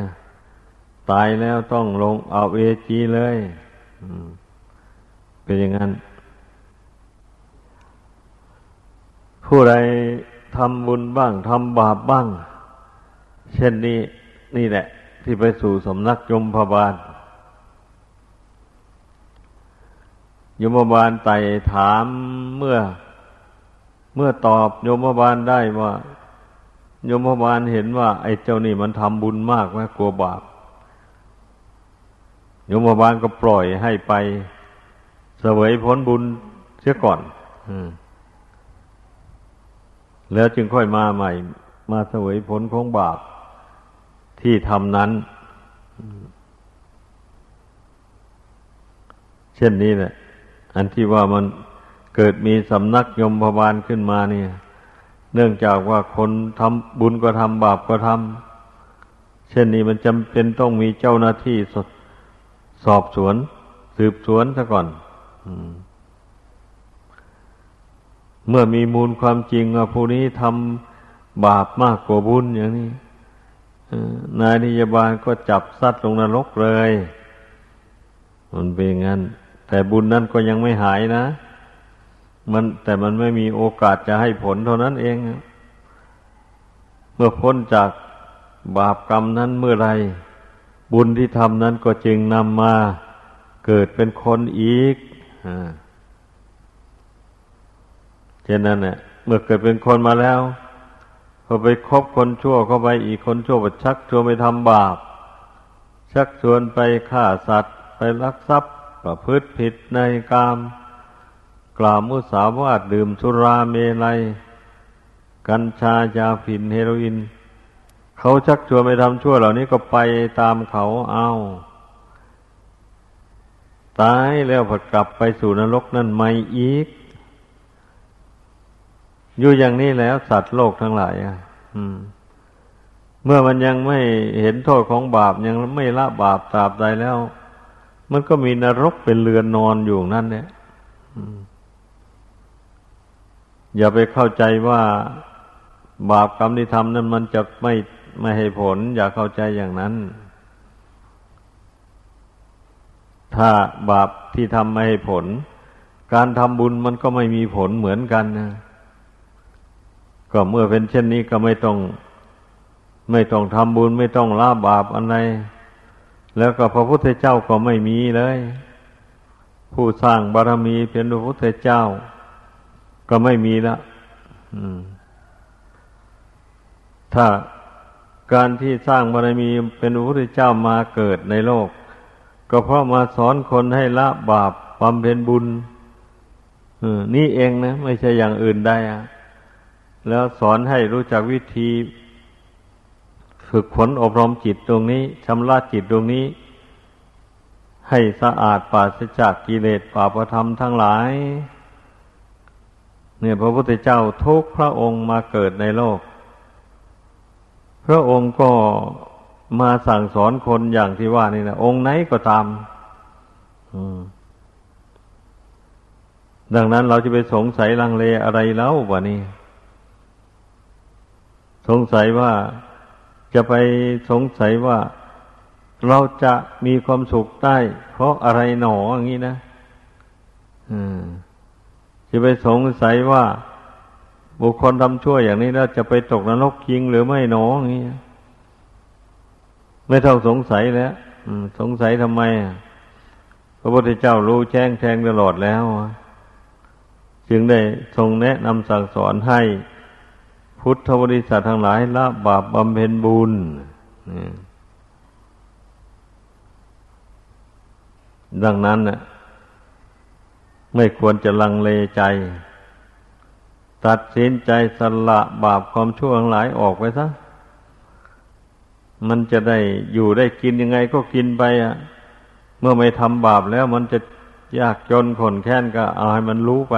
Speaker 1: ตายแล้วต้องลงเอาเอจีเลยเป็นอย่างนั้น ผู้ใดทำบุญบ้างทำบาปบ้าง เช่นนี้นี่แหละ ที่ไปสู่สำนักยมพบาลยมบาลไต่ถามเมื่อ เมื่อตอบโยมบาลได้ว่าโยมบาลเห็นว่า ไอ้เจ้านี่มันทำบุญมากไหมกลัวบาปโยมบาลก็ปล่อยให้ไปเสวยผลบุญเสียก่อนแล้วจึงค่อยมาใหม่ มาเสวยผลของบาปที่ทำนั้น เช่นนี้แหละ อันที่ว่ามัน เกิดมีสำนักยมพบาลขึ้นมาเนี่ย เนื่องจากว่าคนทำบุญก็ทำบาปก็ทำเช่นนี้มันจำเป็นต้องมีเจ้าหน้าที่สสอบสวน สืบสวนซะก่อนเมื่อมีมูลความจริงว่าผู้นี้ทำบาปมากกว่าบุญอย่างนี้นายนิยบาลก็จับซัดลงนรกเลย มันเป็นงั้น แต่บุญนั้นก็ยังไม่หายนะ มันแต่มันไม่มีโอกาสจะให้ผลเท่านั้นเอง เมื่อพ้นจากบาปกรรมนั้นเมื่อไร บุญที่ทำนั้นก็จึงนำมาเกิดเป็นคนอีกเช่นนั้นเนี่ยเมื่อเกิดเป็นคนมาแล้วพอไปคบคนชั่วเข้าไปอีกคนชั่วไปชักชวนไปทำบาป ชักชวนไปฆ่าสัตว์ ไปลักทรัพย์ ประพฤติผิดในกาม กล่าวมุสาวาทดื่มสุราเมลัย กัญชายาฝิ่นเฮโรอีนเขาชักชวนไปทำชั่วเหล่านี้ก็ไปตามเขาเอาตายแล้วผัดกลับไปสู่นรกนั่นไม่อีก อยู่อย่างนี้แล้วสัตว์โลกทั้งหลายอะเมื่อมันยังไม่เห็นโทษของบาปยังไม่ละบาปตราบใดแล้ว มันก็มีนรกเป็นเรือนนอนอยู่นั่นเนี่ย อย่าไปเข้าใจว่าบาปกรรมที่ทำนั้นมันจะไม่ไม่ให้ผล อย่าเข้าใจอย่างนั้น ถ้าบาปที่ทำไม่ให้ผล การทำบุญมันก็ไม่มีผลเหมือนกันนะก็เมื่อเป็นเช่นนี้ก็ไม่ต้อง ไม่ต้องทำบุญไม่ต้องละบาปอะไร แล้วก็พระพุทธเจ้าก็ไม่มีเลย ผู้สร้างบารมีเป็นพระพุทธเจ้า ก็ไม่มีละถ้าการที่สร้างบารมีเป็นพระพุทธเจ้ามาเกิดในโลก ก็เพราะมาสอนคนให้ละบาปบำเพ็ญบุญนี่เองนะ ไม่ใช่อย่างอื่นได้อะแล้วสอนให้รู้จักวิธี ฝึกฝนอบรมจิตตรงนี้ชำระจิตตรงนี้ ให้สะอาดปราศจากกิเลสปาประธรรมทั้งหลาย เนี่ยพระพุทธเจ้าทุกพระองค์มาเกิดในโลก พระองค์ก็มาสั่งสอนคนอย่างที่ว่านี่นะองค์ไหนก็ตามดังนั้นเราจะไปสงสัยลังเลอะไรแล้ววะนี่สงสัยว่าจะไปสงสัยว่าเราจะมีความสุขได้ เพราะอะไรหนออย่างนี้นะ อืม จะไปสงสัยว่า บุคคลทำชั่วอย่างนี้แล้วจะไปตกนรกจริงหรือไม่หนออย่างนี้ไม่ต้องสงสัยแล้วสงสัยทำไมพระพุทธเจ้ารู้แจ้งแทงตลอดแล้ว จึงได้ทรงแนะนำสั่งสอนให้ พุทธบริษัททั้งหลายละบาปบำเพ็ญบุญดังนั้นน่ะ ไม่ควรจะลังเลใจ ตัดสินใจสละบาปความชั่วทั้งหลายออกไปซะ มันจะได้อยู่ได้กินยังไงก็กินไปอะ เมื่อไม่ทำบาปแล้วมันจะยากจนขนแค้นก็เอาให้มันรู้ไป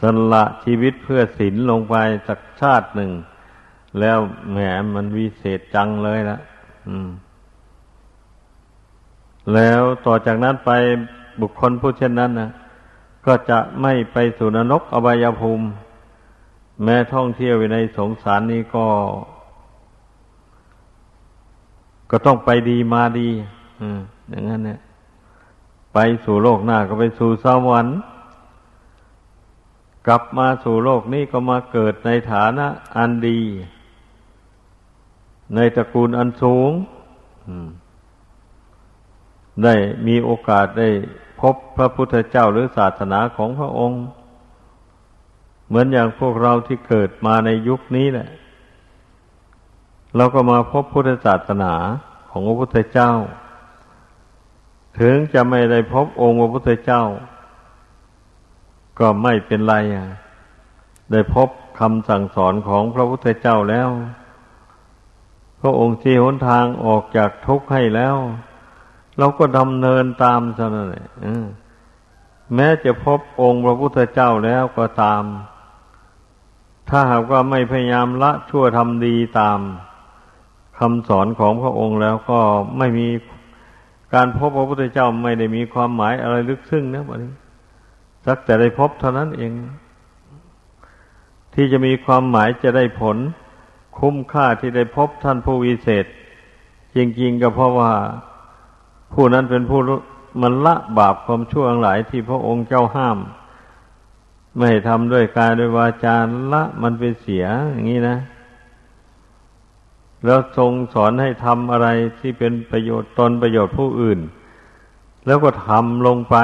Speaker 1: สละชีวิตเพื่อศีลลงไปสักชาติหนึ่ง แล้วแหมมันวิเศษจังเลยละแล้วต่อจากนั้นไป บุคคลผู้เช่นนั้นนะก็จะไม่ไปสู่นรกอบายภูมิ แม้ท่องเที่ยวในสงสารนี้ก็ ก็ต้องไปดีมาดีอย่างนั้นเนี่ย ไปสู่โลกหน้าก็ไปสู่สวรรค์กลับมาสู่โลกนี้ก็มาเกิดในฐานะอันดี ในตระกูลอันสูงได้มีโอกาสได้ บพระพุทธเจ้าหรือศาสนาของพระองค์ เหมือนอย่างพวกเราที่เกิดมาในยุคนี้แหละ เราก็มาพบพุทธศาสนาของพระพุทธเจ้า ถึงจะไม่ได้พบองค์พระพุทธเจ้า ก็ไม่เป็นไรได้พบคำสั่งสอนของพระพุทธเจ้าแล้ว พระองค์ที่หนทางออกจากทุกข์ให้แล้ว เราก็ดำเนินตามเท่านั้นแหละแม้จะพบองค์พระพุทธเจ้าแล้วก็ตาม ถ้าหากว่าไม่พยายามละชั่วทำดีตามคำสอนของพระองค์แล้วก็ไม่มีการพบพระพุทธเจ้าไม่ได้มีความหมายอะไรลึกซึ้งนะบัดนี้สักแต่ได้พบเท่านั้นเอง ที่จะมีความหมายจะได้ผล คุ้มค่าที่ได้พบท่านผู้วิเศษ จริงๆก็เพราะว่า ผู้นั้นเป็นผู้มันละบาปความชั่วอังหลายที่พระองค์เจ้าห้าม ไม่ทำด้วยกายด้วยวาจาละมันไปเสียอย่างนี้นะ แล้วทรงสอนให้ทำอะไรที่เป็นประโยชน์ตนประโยชน์ผู้อื่น แล้วก็ทำลงไป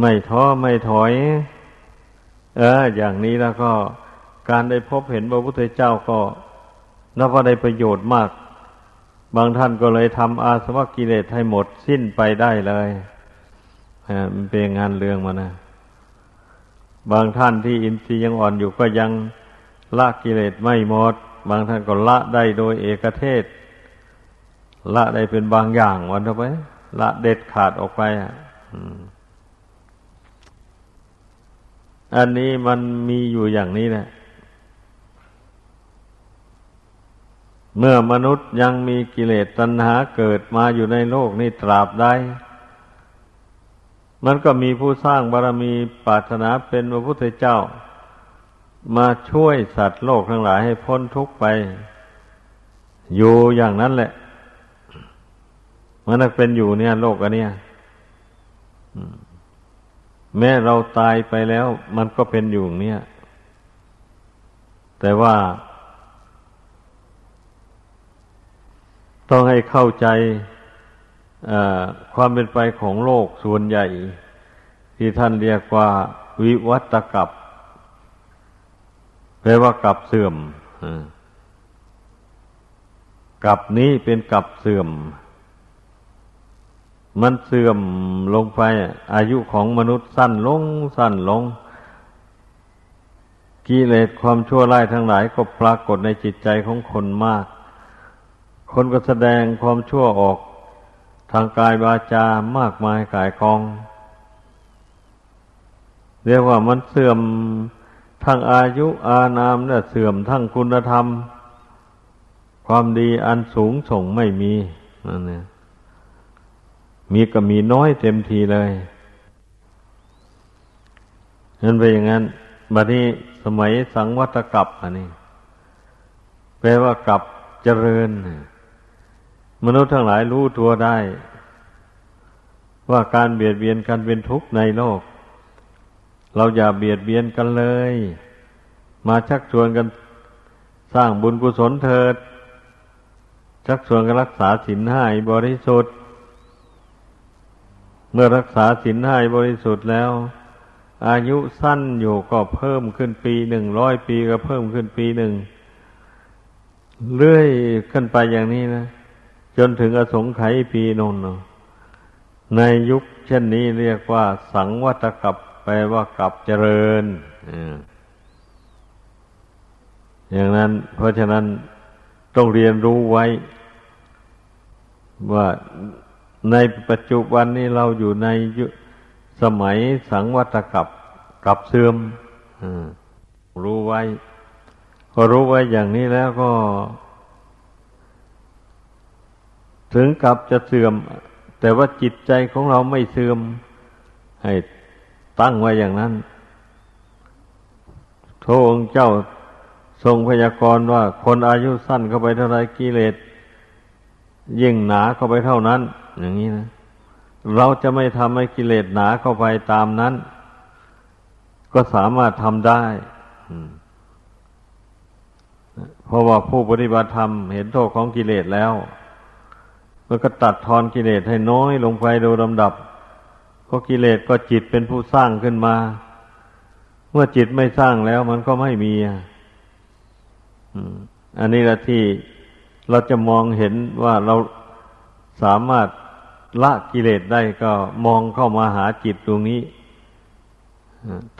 Speaker 1: ไม่ท้อไม่ถอย เออ อย่างนี้แล้วก็การได้พบเห็นพระพุทธเจ้าก็นับว่าได้ประโยชน์มาก บางท่านก็เลยทำอาสวะกิเลสให้หมดสิ้นไปได้เลยมันเป็นงานเรื่องมานะ บางท่านที่อินทรีย์ยังอ่อนอยู่ก็ยังละกิเลสไม่หมด บางท่านก็ละได้โดยเอกเทศ ละได้เป็นบางอย่างวันเถอะไปละเด็ดขาดออกไปอะอันนี้มันมีอยู่อย่างนี้แหละ เมื่อมนุษย์ยังมีกิเลสตัณหาเกิดมาอยู่ในโลกนี้ตราบใดมันก็มีผู้สร้างบารรมีปรารถนาเป็นพระพุทธเจ้า มาช่วยสัตว์โลกทั้งหลายให้พ้นทุกข์ไป อยู่อย่างนั้นแหละ มันเป็นอยู่เนี่ย โลกอันเนี้ยแม้เราตายไปแล้ว มันก็เป็นอยู่เนี่ย แต่ว่า ต้องให้เข้าใจความเป็นไปของโลกส่วนใหญ่ ที่ท่านเรียกว่าวิวัตกับแปลว่ากับเสื่อมกับนี้เป็นกับเสื่อม มันเสื่อมลงไป อายุของมนุษย์สั้นลง สั้นลง กิเลสความชั่วร้ายทั้งหลายก็ปรากฏในจิตใจของคนมาก คนก็แสดงความชั่วออก ทางกายวาจามากมายกายกอง เรียกว่ามันเสื่อมทั้งอายุอานามเนี่ยเสื่อมทั้งคุณธรรม ความดีอันสูงส่งไม่มีนั่นเนี่ยมีก็มีน้อยเต็มทีเลยนั่นเป็นอย่างนั้นบัดนี้สมัยสังวัตกับอันนี้แปลว่ากลับเจริญ มนุษย์ทั้งหลายรู้ตัวได้ ว่าการเบียดเบียนกันเป็นทุกข์ในโลก เราอย่าเบียดเบียนกันเลย มาชักชวนกันสร้างบุญกุศลเถิด ชักชวนกันรักษาศีลห้าบริสุทธิ์ เมื่อรักษาศีลห้าบริสุทธิ์แล้ว อายุสั้นอยู่ก็เพิ่มขึ้นปีหนึ่งร้อยปีก็เพิ่มขึ้นปีหนึ่งเรื่อยขึ้นไปอย่างนี้นะ จนถึงอสงไขยปีนนในยุคเช่นนี้เรียกว่า สังวัตกับแปลว่ากับเจริญอย่างนั้น เพราะฉะนั้นต้องเรียนรู้ไว้ ว่าในปัจจุบันนี้เราอยู่ในยุสมัยสังวัตกับกับเสื่อมรู้ไว้ พอรู้ไว้อย่างนี้แล้วก็ ถึงกับจะเสื่อม แต่ว่าจิตใจของเราไม่เสื่อม ให้ตั้งไว้อย่างนั้นโทองเจ้าทรงพยากรณ์ว่าคนอายุสั้นเข้าไปเท่าไรกิเลสยิ่งหนาเข้าไปเท่านั้น อย่างนี้นะ เราจะไม่ทำให้กิเลสหนาเข้าไปตามนั้น ก็สามารถทำได้เพราะว่าผู้ปฏิบัติธรรมเห็นโทษของกิเลสแล้ว มันก็ตัดทอนกิเลสให้น้อยลงไปโดยลำดับเพราะกิเลสก็จิตเป็นผู้สร้างขึ้นมา เมื่อจิตไม่สร้างแล้วมันก็ไม่มีอันนี้แหละที่เราจะมองเห็นว่าเราสามารถละกิเลสได้ก็มองเข้ามาหาจิตตรงนี้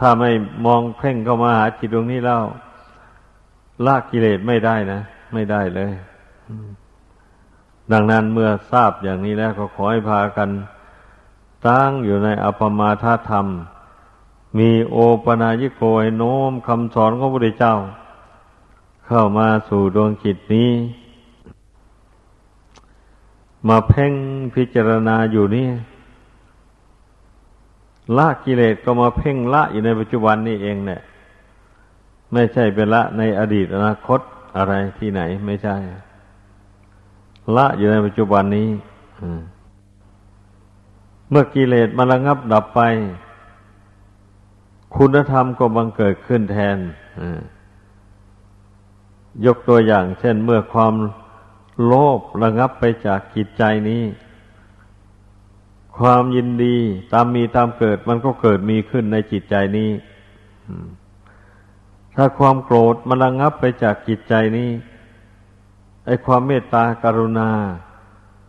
Speaker 1: ถ้าไม่มองเพ่งเข้ามาหาจิตตรงนี้แล้วละกิเลสไม่ได้นะ ไม่ได้เลย ดังนั้นเมื่อทราบอย่างนี้แล้วก็ขอให้พากันตั้งอยู่ในอภมาทธรรม มีโอปนายิโกยโน้มคำสอนของพระพุทธเจ้า เข้ามาสู่ดวงจิตนี้ มาเพ่งพิจารณาอยู่นี่ละกิเลสก็มาเพ่งละอยู่ในปัจจุบันนี่เองเนี่ย ไม่ใช่เป็นละในอดีตอนาคตอะไรที่ไหนไม่ใช่ ละอยู่ในปัจจุบันนี้เมื่อกิเลสมันระงับดับไป คุณธรรมก็บังเกิดขึ้นแทนยกตัวอย่าง เช่นเมื่อความโลภระงับไปจากกิจใจนี้ ความยินดีตามมีตามเกิดมันก็เกิดมีขึ้นในจิตใจนี้ถ้าความโกรธมันระงับไปจากจิตใจนี้ ไอ้ความเมตตากรุณา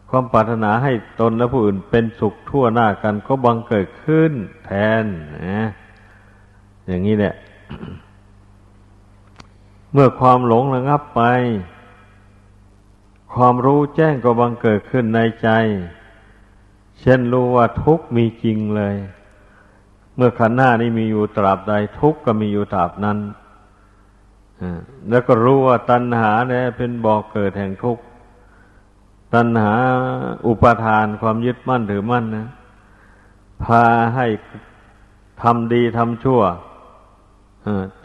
Speaker 1: ความปรารถนาให้ตนและผู้อื่นเป็นสุขทั่วหน้ากันก็บังเกิดขึ้นแทนนะอย่างนี้แหละ เมื่อความหลงระงับไป ความรู้แจ้งก็บังเกิดขึ้นในใจ เช่นรู้ว่าทุกมีจริงเลย เมื่อขันหน้านี้มีอยู่ตราบใดทุกก็มีอยู่ตราบนั้น แล้วก็รู้ว่าตัณหาเนี่ยเป็นบ่อกเกิดแห่งทุกข์ ตัณหาอุปทานความยึดมั่นถือมั่นนะพาให้ทำดีทำชั่ว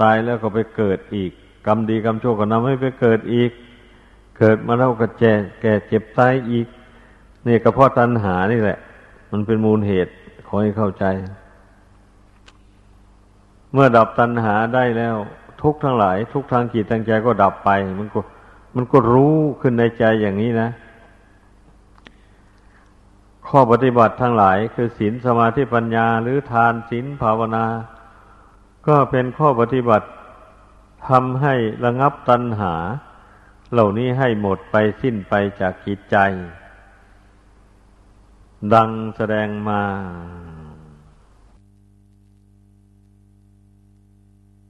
Speaker 1: ตายแล้วก็ไปเกิดอีก กรรมดีกรรมชั่วก็นำให้ไปเกิดอีก เกิดมาแล้วก็แก่แก่เจ็บตายอีก นี่ก็เพราะตัณหานี่แหละ มันเป็นมูลเหตุขอให้เข้าใจ เมื่อดับตัณหาได้แล้ว ทุกทั้งหลาย ทุกทางจิตทางใจก็ดับไป มันก็ มันก็รู้ขึ้นในใจอย่างนี้นะ ข้อปฏิบัติทั้งหลาย คือศีลสมาธิปัญญา หรือทานศีลภาวนา ก็เป็นข้อปฏิบัติทำให้ระงับตัณหา เหล่านี้ให้หมดไปสิ้นไปจากจิตใจ ดังแสดงมา